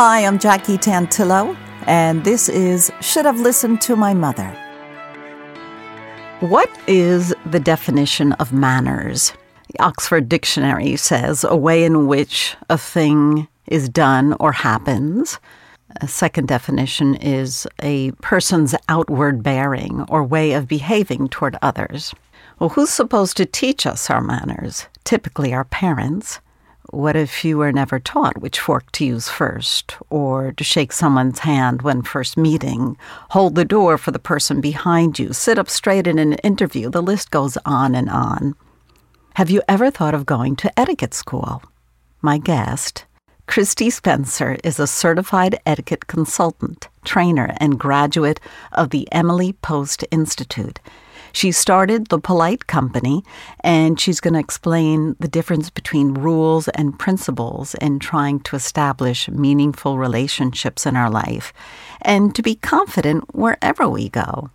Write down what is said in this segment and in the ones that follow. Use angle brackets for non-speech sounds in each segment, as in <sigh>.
Hi, I'm Jackie Tantillo, and this is Should Have Listened to My Mother. What is the definition of manners? The Oxford Dictionary says a way in which a thing is done or happens. A second definition is a person's outward bearing or way of behaving toward others. Well, who's supposed to teach us our manners? Typically, our parents. What if you were never taught which fork to use first, or to shake someone's hand when first meeting, hold the door for the person behind you, sit up straight in an interview? The list goes on and on. Have you ever thought of going to etiquette school? My guest, Christy Spencer, is a certified etiquette consultant, trainer, and graduate of the Emily Post Institute. She started the Polite Company, and she's going to explain the difference between rules and principles in trying to establish meaningful relationships in our life and to be confident wherever we go.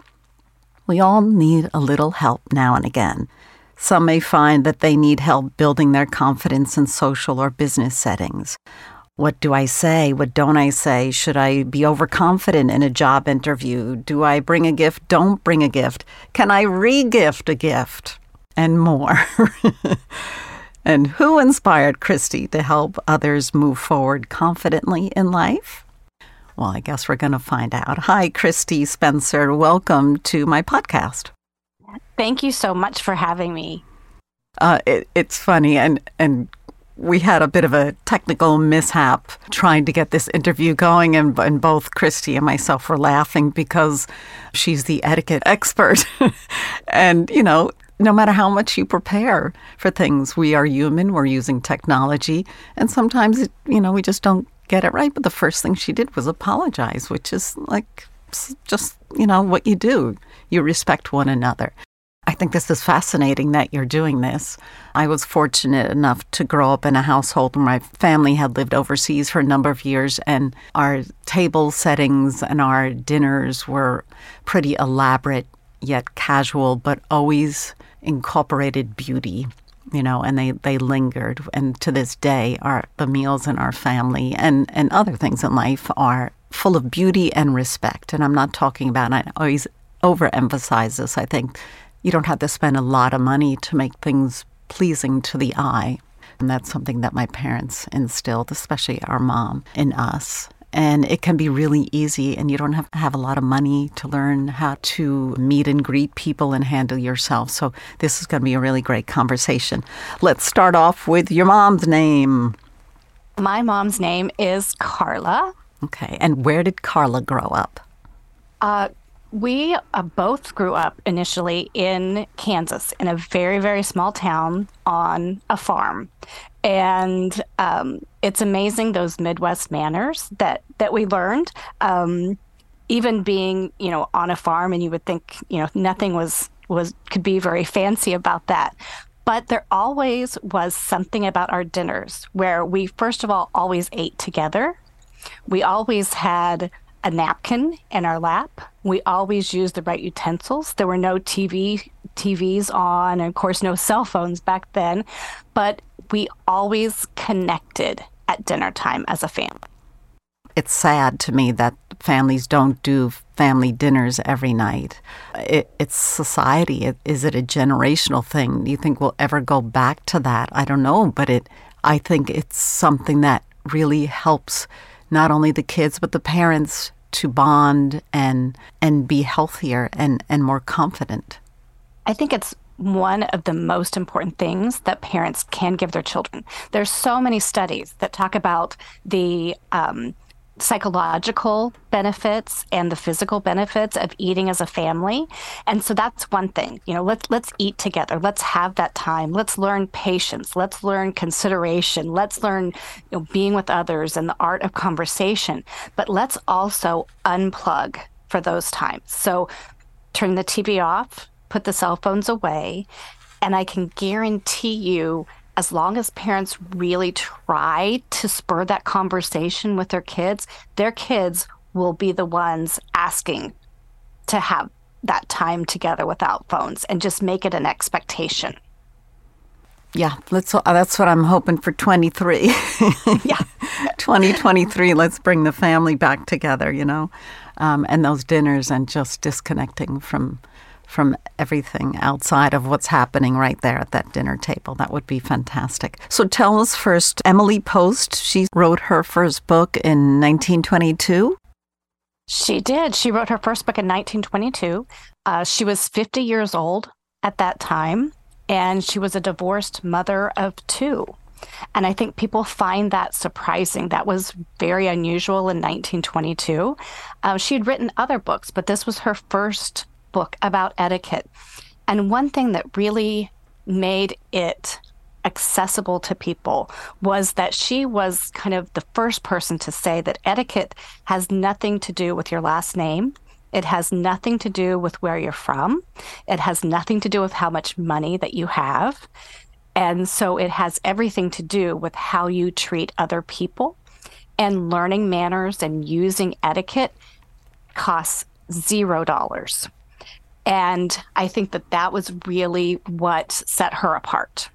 We all need a little help now and again. Some may find that they need help building their confidence in social or business settings. What do I say? What don't I say? Should I be overconfident in a job interview? Do I bring a gift? Don't bring a gift. Can I re-gift a gift? And more. <laughs> and who inspired Christy to help others move forward confidently in life? Well, I guess we're going to find out. Hi, Christy Spencer. Welcome to my podcast. Thank you so much for having me. Uh, it, it's funny, and and we had a bit of a technical mishap trying to get this interview going, and, and both Christy and myself were laughing because she's the etiquette expert. <laughs> and, you know, no matter how much you prepare for things, we are human, we're using technology, and sometimes, you know, we just don't get it right. But the first thing she did was apologize, which is like just, you know, what you do. You respect one another. I think this is fascinating that you're doing this. I was fortunate enough to grow up in a household where my family had lived overseas for a number of years, and our table settings and our dinners were pretty elaborate yet casual, but always incorporated beauty. You know, and they, they lingered. And to this day, our the meals in our family and, and other things in life are full of beauty and respect. And I'm not talking about, I always overemphasize this. I think you don't have to spend a lot of money to make things pleasing to the eye. And that's something that my parents instilled, especially our mom, in us. And it can be really easy, and you don't have to have a lot of money to learn how to meet and greet people and handle yourself. So, this is going to be a really great conversation. Let's start off with your mom's name. My mom's name is Carla. Okay. And where did Carla grow up? Uh, we uh, both grew up initially in Kansas, in a very, very small town on a farm. And um, it's amazing those Midwest manners that, that we learned. Um, even being, you know, on a farm, and you would think, you know, nothing was was could be very fancy about that. But there always was something about our dinners where we, first of all, always ate together. We always had a napkin in our lap. We always used the right utensils. There were no TV TVs on, and of course no cell phones back then, but we always connected at dinner time as a family. It's sad to me that families don't do family dinners every night. It, it's society. It, is it a generational thing? Do you think we'll ever go back to that? I don't know, but it. I think it's something that really helps not only the kids but the parents to bond and and be healthier and and more confident. I think it's one of the most important things that parents can give their children. There's so many studies that talk about the um, psychological benefits and the physical benefits of eating as a family. And so that's one thing you know let's let's eat together. Let's have that time. Let's learn patience. Let's learn consideration. Let's learn you know, being with others and the art of conversation. But let's also unplug for those times. So turn the tv off put the cell phones away and i can guarantee you as long as parents really try to spur that conversation with their kids, their kids will be the ones asking to have that time together without phones and just make it an expectation. Yeah, let's, uh, that's what I'm hoping for 23. <laughs> yeah. <laughs> 2023, let's bring the family back together, you know, um, and those dinners and just disconnecting from from everything outside of what's happening right there at that dinner table. That would be fantastic. So tell us first, Emily Post, she wrote her first book in 1922. She did. She wrote her first book in 1922. Uh, she was 50 years old at that time, and she was a divorced mother of two. And I think people find that surprising. That was very unusual in 1922. Uh, she had written other books, but this was her first book about etiquette. And one thing that really made it accessible to people was that she was kind of the first person to say that etiquette has nothing to do with your last name. It has nothing to do with where you're from. It has nothing to do with how much money that you have. And so it has everything to do with how you treat other people. And learning manners and using etiquette costs zero dollars. And I think that that was really what set her apart.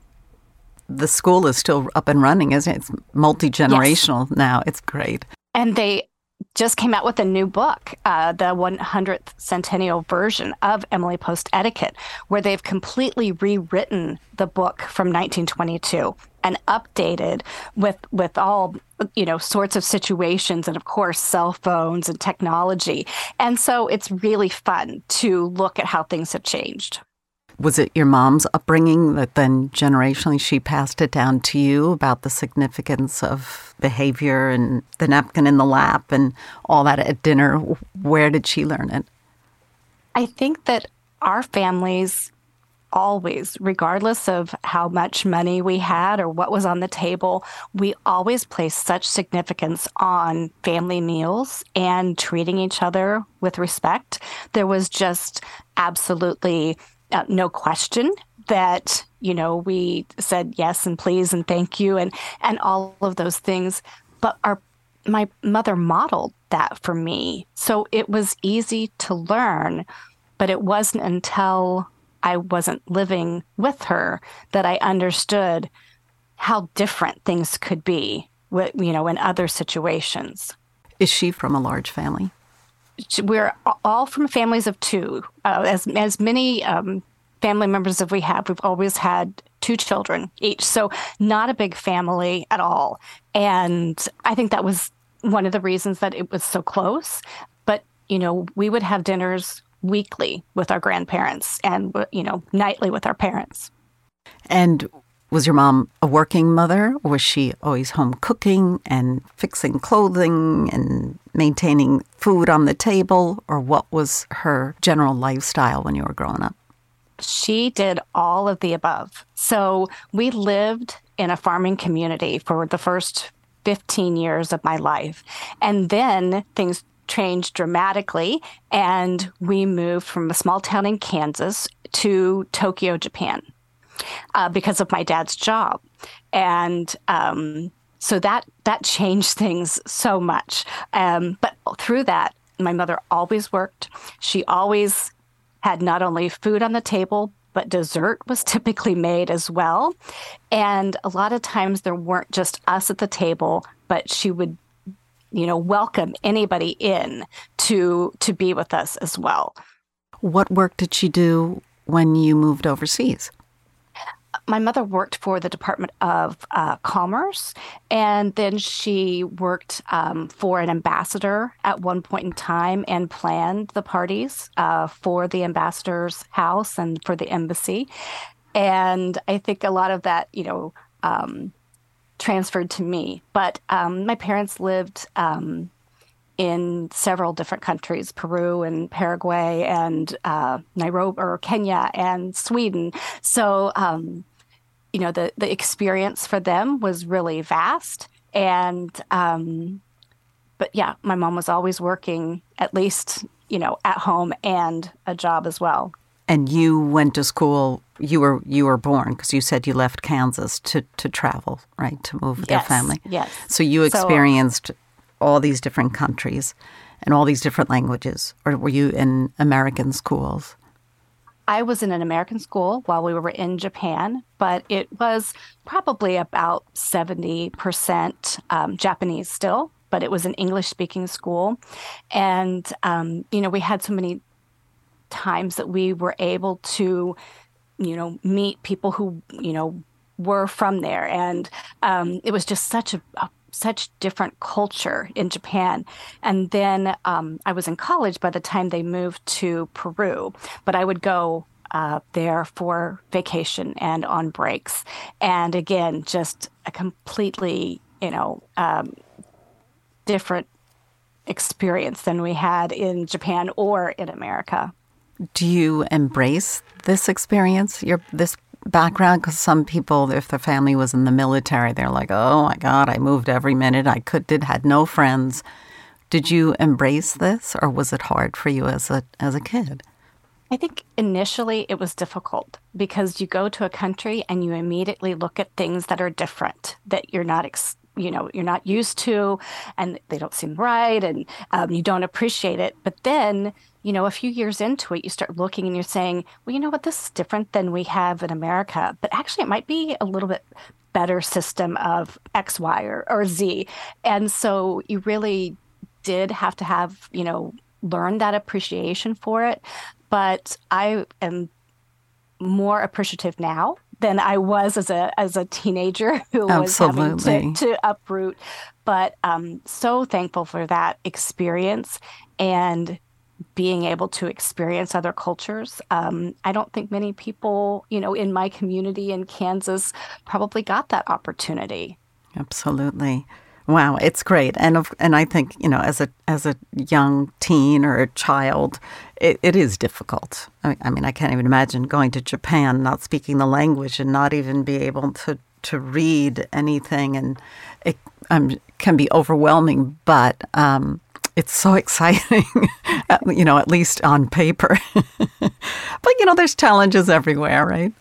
The school is still up and running, isn't it? It's multi generational yes. now. It's great. And they just came out with a new book, uh, the 100th centennial version of Emily Post Etiquette, where they've completely rewritten the book from 1922 and updated with with all you know sorts of situations and of course cell phones and technology and so it's really fun to look at how things have changed was it your mom's upbringing that then generationally she passed it down to you about the significance of behavior and the napkin in the lap and all that at dinner? Where did she learn it? I think that our families always, regardless of how much money we had or what was on the table, we always placed such significance on family meals and treating each other with respect. There was just absolutely uh, no question that you know we said yes and please and thank you and and all of those things but our my mother modeled that for me so it was easy to learn but it wasn't until I wasn't living with her that I understood how different things could be you know in other situations is she from a large family we're all from families of two. Uh, as as many um, family members as we have, we've always had two children each, so not a big family at all. And I think that was one of the reasons that it was so close. But you know, we would have dinners weekly with our grandparents, and you know, nightly with our parents. And was your mom a working mother? Or was she always home cooking and fixing clothing and maintaining food on the table? Or what was her general lifestyle when you were growing up? She did all of the above. So we lived in a farming community for the first 15 years of my life. And then things changed dramatically, and we moved from a small town in Kansas to Tokyo, Japan uh, because of my dad's job, and um, so that that changed <laughs> things so much. Um, but through that, my mother always worked. She always had not only food on the table, but dessert was <laughs> typically made as well. And a lot of times there weren't just us at the table, but she would you know welcome anybody in to to be with us as well. What work did she do when you moved overseas? my mother worked for the Department of uh, Commerce, and then she worked um, for an ambassador at one point in time and planned the parties uh, for the ambassador's house and for the embassy. And I think a lot of that, you know, um, transferred to me. But um, my parents lived um, in several different countries Peru and Paraguay and uh, Nairobi or Kenya and Sweden. So, um, you know, the, the experience for them was really vast. And, um, but yeah, my mom was always working at least, you know, at home and a job as well. And you went to school. You were you were born because you said you left Kansas to to travel, right, to move with yes, your family. Yes. So you experienced so, all these different countries and all these different languages, or were you in American schools? I was in an American school while we were in Japan, but it was probably about 70% um, Japanese still, but it was an English speaking school. And, um, you know, we had so many times that we were able to, you know, meet people who, you know, were from there. And um, it was just such a, a such different culture in Japan. And then um, I was in college by the time they moved to Peru, but I would go uh, there for vacation and on breaks. And again, just a completely, you know, um, different experience than we had in Japan or in America. Do you embrace this experience, your this background? Because some people, if their family was in the military, they're like, "Oh my God, I moved every minute. I could did had no friends." Did you embrace this, or was it hard for you as a as a kid? I think initially it was difficult because you go to a country and you immediately look at things that are different that you're not ex- you know you're not used to and they don't seem right and um, you don't appreciate it. But then you know a few years into it you start looking and you're saying well you know what? This is different than we have in america. But actually it might be a little bit better system of x y or, or z. And so you really did have to have you know learn that appreciation for it. But i am more appreciative now than I was as a as a teenager <laughs> who Absolutely. was having to, to uproot. But um, so thankful for that experience and being able to experience other cultures. Um, I don't think many people, you know, in my community in Kansas probably got that opportunity. Absolutely. Wow, it's great, and of, and I think you know, as a as a young teen or a child, it, it is difficult. I, mean, I mean, I can't even imagine going to Japan, not speaking the language, and not even be able to to read anything, and it um, can be overwhelming. But um, it's so <laughs> exciting, you know, at least on paper. <laughs> but you know, there's challenges everywhere, right?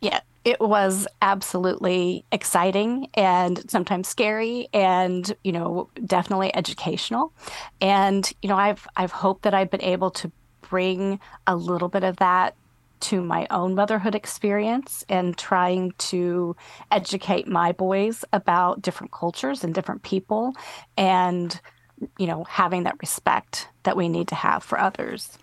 Yeah, it was absolutely exciting and sometimes scary and you know definitely educational. And you know i've i've hoped that i've been able to bring a little bit of that to my own motherhood experience and trying to educate my boys about different cultures and different people and you know having that respect that we need to have for others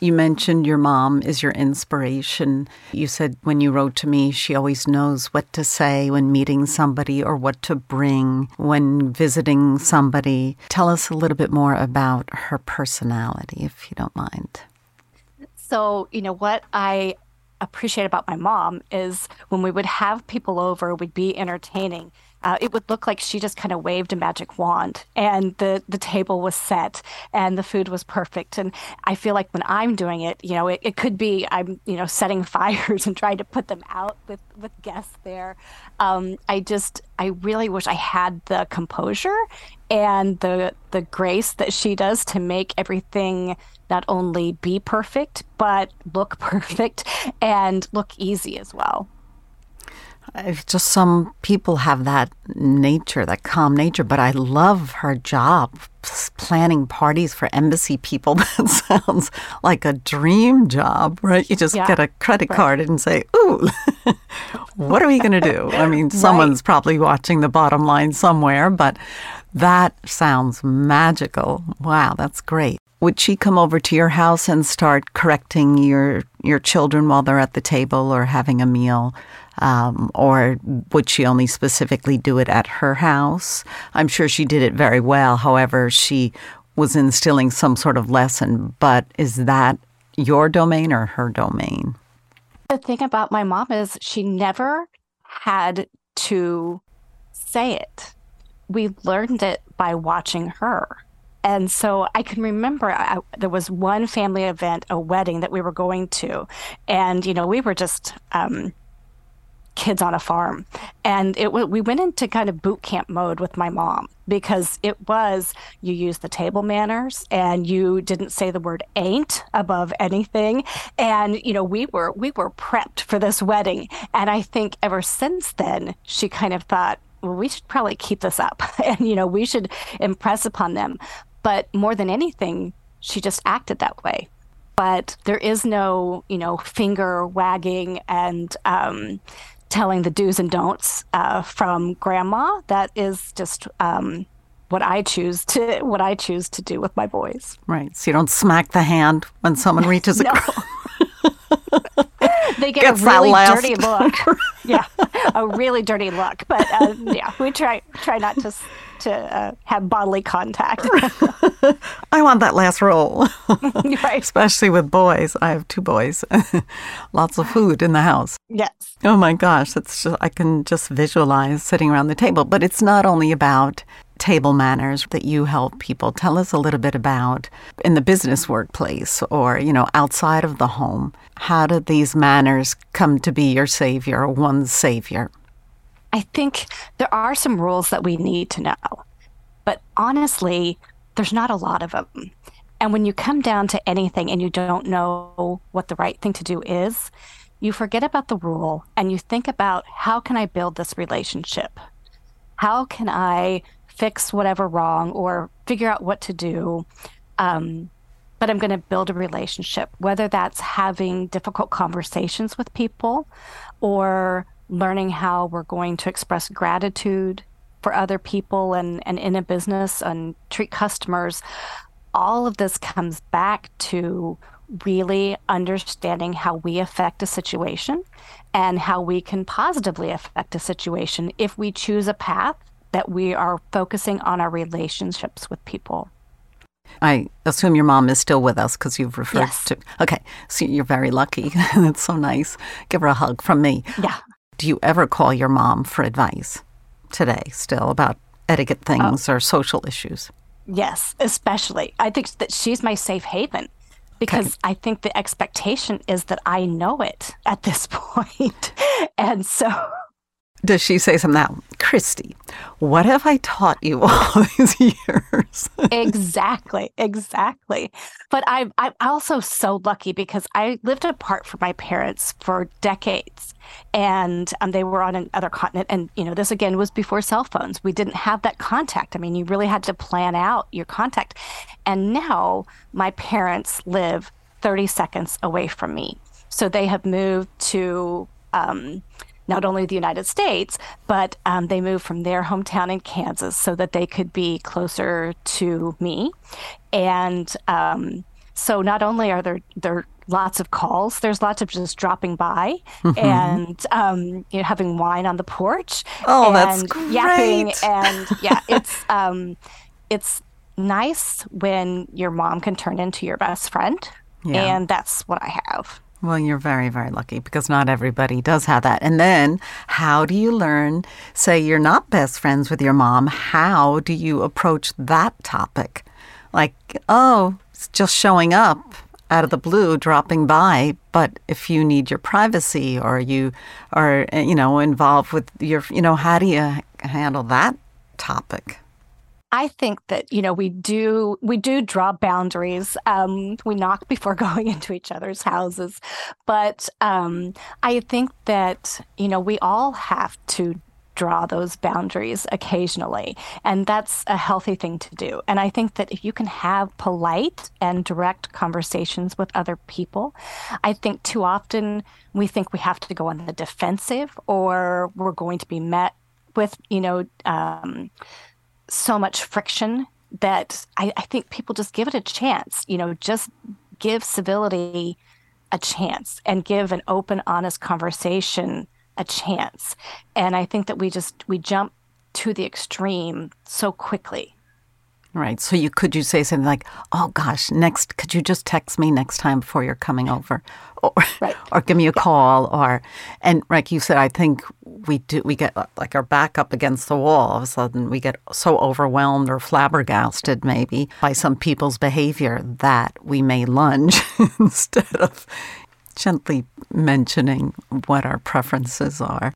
you mentioned your mom is your inspiration. You said when you wrote to me, she always knows what to say when meeting somebody or what to bring when visiting somebody. Tell us a little bit more about her personality, if you don't mind. So, you know, what I appreciate about my mom is when we would have people over, we'd be entertaining uh, it would look like she just kind of waved a magic wand and the, the table was set and the food was perfect. And I feel like when I'm doing it, you know, it, it could be I'm, you know, setting <laughs> fires and trying to put them out with, with guests there. Um, I just, I really wish I had the composure and the the grace that she does to make everything not only be perfect but look <laughs> perfect and look easy as well just some people have that nature, that calm nature, but I love her job planning parties for embassy people. <laughs> That sounds like a dream job, right? You just yeah, get a credit right. card and say, Ooh, <laughs> what are we going to do? I mean, <laughs> someone's right. probably watching the bottom line somewhere, but that sounds magical. Wow, that's great. Would she come over to your house and start correcting your your children while they're at the table or having a meal? Um, or would she only specifically do it at her house? I'm sure she did it very well. However, she was instilling some sort of lesson. But is that your domain or her domain? The thing about my mom is she never had to say it. We learned it by watching her. And so I can remember I, there was one family event, a wedding that we were going to. And, you know, we were just, um, kids on a farm. And it we went into kind of boot camp mode with my mom because it was you use the table manners and you didn't say the word ain't above anything. And you know we were we were prepped for this wedding. And i think ever since then she kind of thought well we should probably keep this up. <laughs> And you know we should impress upon them but more than anything, she just acted that way. but there is no, you know, finger wagging and um, telling the do's and don'ts uh, from grandma. That is just um, what I choose to what I choose to do with my boys. Right. So you don't smack the hand when someone reaches <laughs> a. Girl. <laughs> They get Gets a really dirty look. yeah, a really dirty look. But uh, yeah, we try try not to to uh, have bodily contact. <laughs> <laughs> I want that last roll, <laughs> right. especially with boys. I have two boys. Lots of food in the house. Yes. Oh my gosh, it's just, I can just visualize sitting around the table. But it's not only about table manners that you help people. Tell us a little bit about in the business workplace or, you know, outside of the home. How did these manners come to be your savior, one's savior? I think there are some rules that we need to know. But honestly, there's not a lot of them. And when you come down to anything and you don't know what the right thing to do is, you forget about the rule and you think about how can I build this relationship? How can I fix whatever wrong or figure out what to do? Um, but I'm going to build a relationship, whether that's having difficult conversations with people or learning how we're going to express gratitude for other people and, and in a business and treat customers, all of this comes back to really understanding how we affect a situation and how we can positively affect a situation if we choose a path that we are focusing on our relationships with people. I assume your mom is still with us because you've referred yes. to. Okay, so you're very lucky. <laughs> That's so nice. Give her a hug from me. Yeah. Do you ever call your mom for advice today still about etiquette oh. things oh. or social issues? Yes, especially. I think that she's my safe haven because okay. I think the expectation is that I know it at this <laughs> point. and so does she say something now? Christy, what have I taught you <laughs> all these years? exactly, exactly. But I'm I'm also so lucky because I lived apart from my parents for decades, and um, they were on another continent. And you know, this again was before cell phones. We didn't have that contact. I mean, you really had to plan out your contact. And now my parents live 30 seconds away from me, so they have moved to. Um, not only the United States, but um, they moved from their hometown in Kansas so that they could be closer to me. And um, so not only are there there lots of calls, there's lots of just dropping by mm-hmm. and um, you know having wine on the porch. Oh, and that's great! Yapping and yeah, <laughs> it's um, it's nice when your mom can turn into your best friend, yeah. and that's what I have. Well, you're very, very lucky because not everybody does have that. And then, how do you learn? Say you're not best friends with your mom. How do you approach that topic? Like, oh, it's just showing up out of the blue, dropping by. But if you need your privacy or you are, you know, involved with your, you know, how do you handle that topic? I think that you know we do we do draw boundaries. Um, we knock before <laughs> going into each other's houses, but um, I think that you know we all have to draw those boundaries occasionally, and that's a healthy thing to do. And I think that if you can have polite and direct conversations with other people, I think too often we think we have to go on the defensive or we're going to be met with you know. Um, so much friction that I, I think people just give it a chance. You know, just give civility a chance and give an open, honest conversation a chance. And I think that we just we jump to the extreme so quickly. Right. So you could you say something like, "Oh gosh, next could you just text me next time before you're coming over?" Or right. or give me a yeah. call or and like you said, I think we do we get like our back up against the wall. All of a sudden we get so overwhelmed or flabbergasted maybe by some people's behavior that we may lunge <laughs> instead of gently mentioning what our preferences are.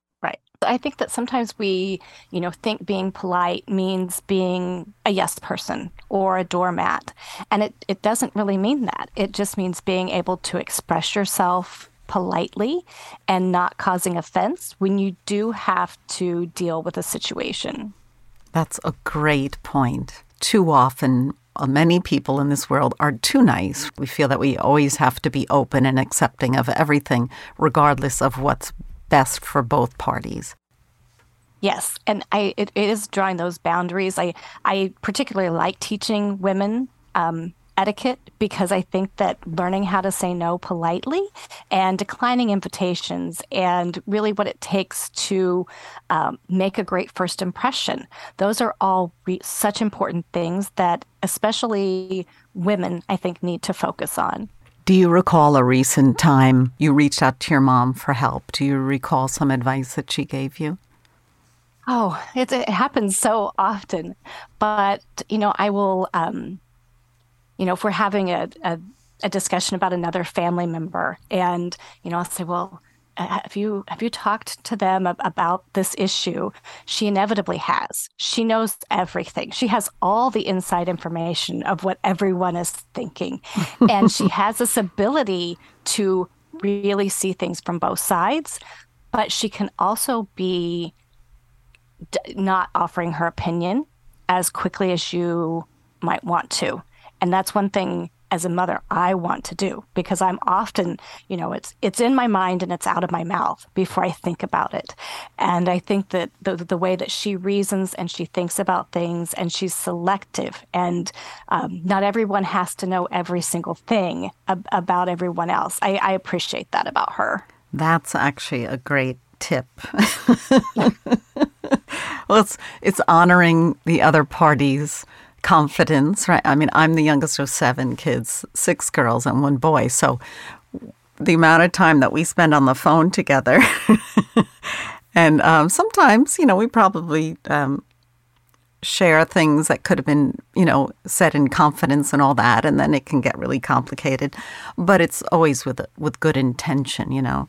I think that sometimes we, you know, think being polite means being a yes person or a doormat. And it, it doesn't really mean that. It just means being able to express yourself politely and not causing offense when you do have to deal with a situation. That's a great point. Too often, uh, many people in this world are too nice. We feel that we always have to be open and accepting of everything, regardless of what's best for both parties. Yes, and I it, it is drawing those boundaries. I I particularly like teaching women um, etiquette because I think that learning how to say no politely and declining invitations and really what it takes to um, make a great first impression. Those are all re- such important things that especially women, I think, need to focus on. Do you recall a recent time you reached out to your mom for help? Do you recall some advice that she gave you? Oh, it, it happens so often. But, you know, I will, um, you know, if we're having a, a, a discussion about another family member and, you know, I'll say, well, uh, have you have you talked to them about this issue? She inevitably has. She knows everything. She has all the inside information of what everyone is thinking. <laughs> And she has this ability to really see things from both sides but she can also be d- not offering her opinion as quickly as you might want to. And that's one thing as a mother I want to do because I'm often, you know, it's it's in my mind and it's out of my mouth before I think about it. And I think that the the way that she reasons and she thinks about things and she's selective and um, not everyone has to know every single thing ab- about everyone else. I, I appreciate that about her. That's actually a great tip. <laughs> well, it's it's honoring the other party's confidence, right? I mean, I'm the youngest of seven kids, six girls and one boy. So the amount of time that we spend on the phone together, <laughs> and um, sometimes, you know, we probably um, share things that could have been, you know, said in confidence and all that, and then it can get really complicated. But it's always with with good intention, you know.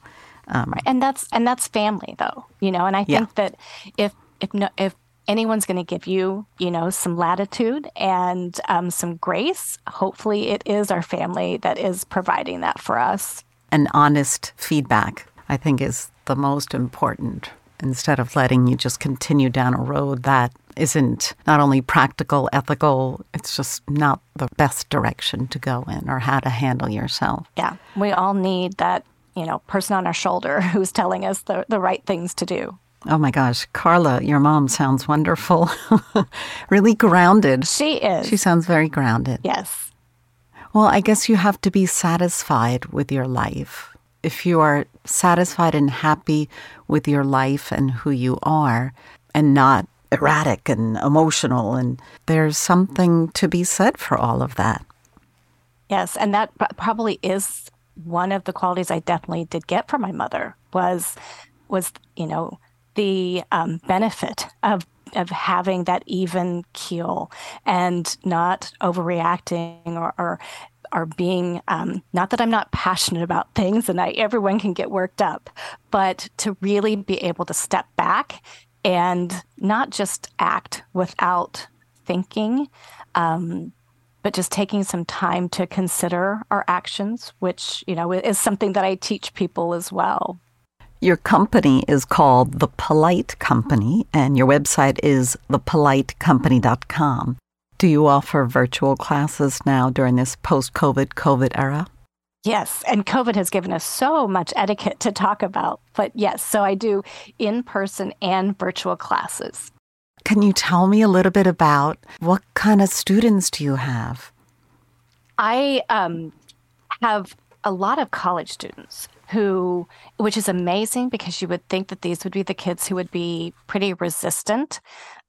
Um, right. And that's and that's family, though, you know. And I think yeah. that if if no, if anyone's going to give you, you know, some latitude and um, some grace, hopefully it is our family that is providing that for us. And honest feedback, I think, is the most important. Instead of letting you just continue down a road that isn't not only practical, ethical, it's just not the best direction to go in or how to handle yourself. Yeah, we all need that you know, person on our shoulder <laughs> who's telling us the, the right things to do. Oh my gosh, Carla, your mom sounds wonderful. <laughs> really grounded. She is. She sounds very grounded. Yes. Well, I guess you have to be satisfied with your life. If you are satisfied and happy with your life and who you are, and not erratic and emotional, and there's something to be said for all of that. Yes, and that probably is one of the qualities I definitely did get from my mother was was you know the um, benefit of of having that even keel and not overreacting or, or being um, not that I'm not passionate about things and I everyone can get worked up, but to really be able to step back and not just act without thinking, um, but just taking some time to consider our actions, which, you know, is something that I teach people as well. Your company is called The Polite Company, and your website is thepolitecompany.com. Do you offer virtual classes now during this post COVID COVID era? Yes, and COVID has given us so much etiquette to talk about. But yes, so I do in person and virtual classes. Can you tell me a little bit about what kind of students do you have? I um, have a lot of college students who, which is amazing because you would think that these would be the kids who would be pretty resistant,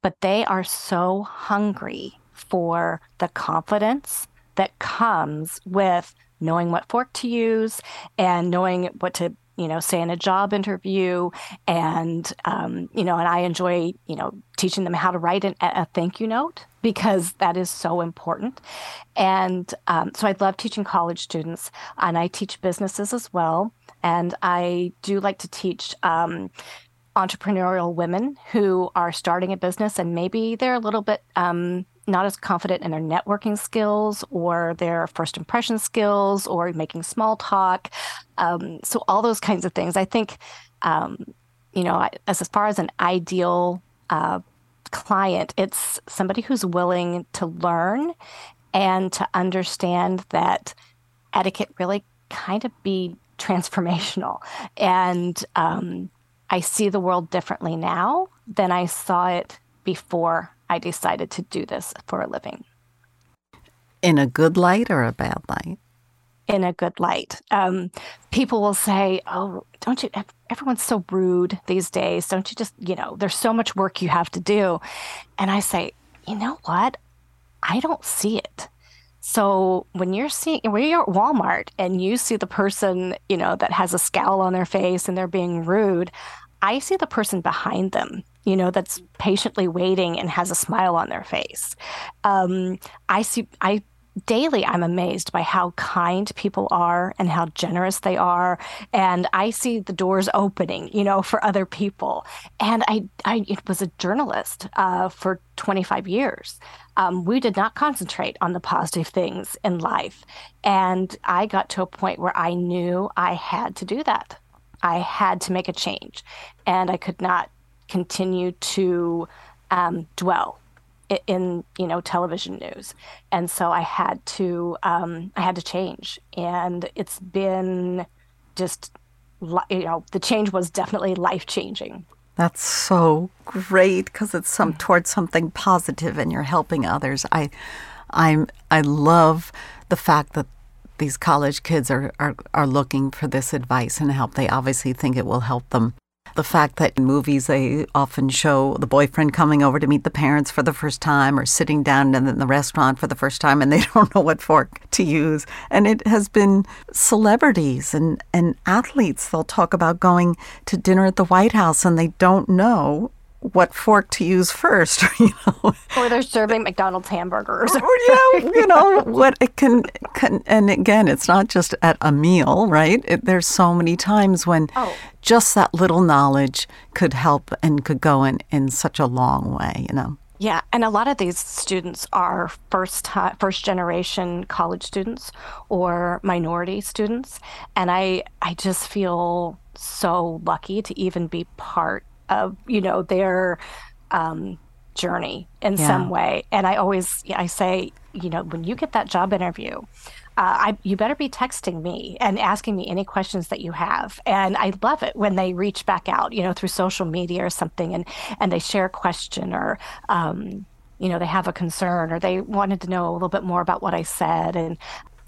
but they are so hungry for the confidence that comes with knowing what fork to use and knowing what to you know, say in a job interview, and um, you know, and I enjoy, you know, teaching them how to write an, a thank you note because that is so important. And um, so I love teaching college students, and I teach businesses as well. And I do like to teach um, entrepreneurial women who are starting a business and maybe they're a little bit um, not as confident in their networking skills or their first impression skills or making small talk. Um, so, all those kinds of things. I think, um, you know, as, as far as an ideal uh, client, it's somebody who's willing to learn and to understand that etiquette really kind of be transformational. And um, I see the world differently now than I saw it before I decided to do this for a living. In a good light or a bad light? In a good light. Um, people will say, Oh, don't you? Everyone's so rude these days. Don't you just, you know, there's so much work you have to do. And I say, You know what? I don't see it. So when you're seeing when you're at Walmart and you see the person, you know, that has a scowl on their face and they're being rude, I see the person behind them, you know, that's patiently waiting and has a smile on their face. Um, I see I daily I'm amazed by how kind people are and how generous they are. And I see the doors opening you know for other people. And I I it was a journalist uh, for 25 years. Um, we did not concentrate on the positive things in life. And I got to a point where I knew I had to do that. I had to make a change. And I could not continue to um, dwell in you know television news. And so i had to um, i had to change. And it's been just you know the change was definitely life changing that's so great because it's some towards something positive and you're helping others. I i'm i love the fact that these college kids are, are, are looking for this advice and help. They obviously think it will help them the fact that in movies they often show the boyfriend coming over to meet the parents for the first time or sitting down in the restaurant for the first time and they <laughs> don't know what fork to use. And it has been celebrities and, and athletes. They'll talk about going to dinner at the White House and they don't know what fork to use first, <laughs> you know. Or they're serving McDonald's hamburgers. or yeah, you know what it can, can, and again, it's not just at a meal, right? It, there's so many times when oh. just that little knowledge could help and could go in in such a long way, you know. Yeah, and a lot of these students are first time, first generation college students or minority students, and I I just feel so lucky to even be part of you know their um, journey in yeah. some way. And I always I say, you know, when you get that job interview, uh, I, you better be texting me and asking me any questions that you have. And I love it when they reach back out, you know, through social media or something, and and they share a question or. Um, you know, they have a concern or they wanted to know a little bit more about what I said. And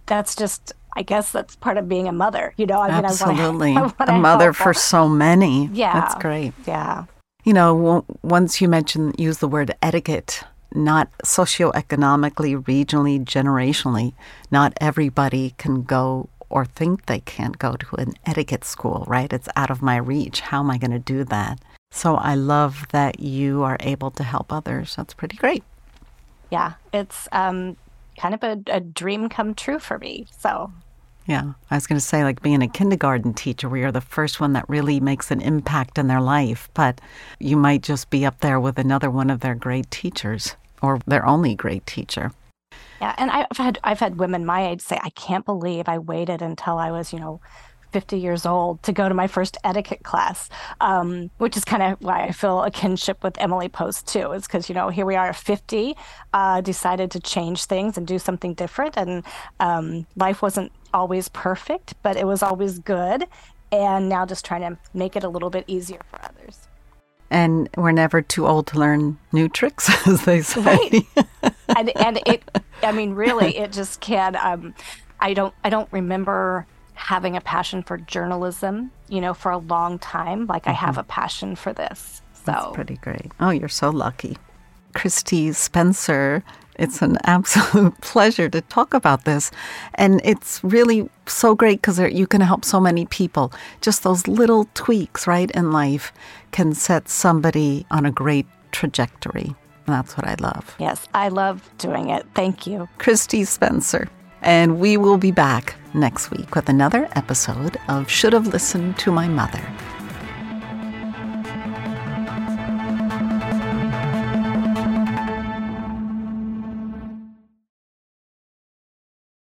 that's just I guess that's part of being a mother. You know, I mean, absolutely, I wanna, <laughs> I a mother for so many. Yeah, that's great. Yeah, you know, once you mention use the word etiquette, not socioeconomically, regionally, generationally, not everybody can go or think they can't go to an etiquette school. Right? It's out of my reach. How am I going to do that? So I love that you are able to help others. That's pretty great. Yeah, it's um, kind of a, a dream come true for me. So yeah, I was going to say, like being a kindergarten teacher, where you're the first one that really makes an impact in their life, but you might just be up there with another one of their great teachers or their only great teacher. Yeah, and I've had I've had women my age say, "I can't believe I waited until I was, you know, 50 years old to go to my first etiquette class, um, which is kind of why I feel a kinship with Emily Post too. Is because you know here we are at 50, uh, decided to change things and do something different, and um, life wasn't always perfect, but it was always good, and now just trying to make it a little bit easier for others. And we're never too old to learn new tricks, <laughs> as they say. Right. <laughs> and and it, I mean, really, it just can. Um, I don't I don't remember having a passion for journalism, you know, for a long time. Like mm-hmm. I have mm-hmm. a passion for this. So That's pretty great. Oh, you're so lucky. Christy Spencer, it's an absolute <laughs> pleasure to talk about this. And it's really so great because you can help so many people. Just those little tweaks, right, in life can set somebody on a great trajectory. That's what I love. Yes, I love doing it. Thank you. Christy Spencer. And we will be back next week with another episode of Should Have Listened to My Mother.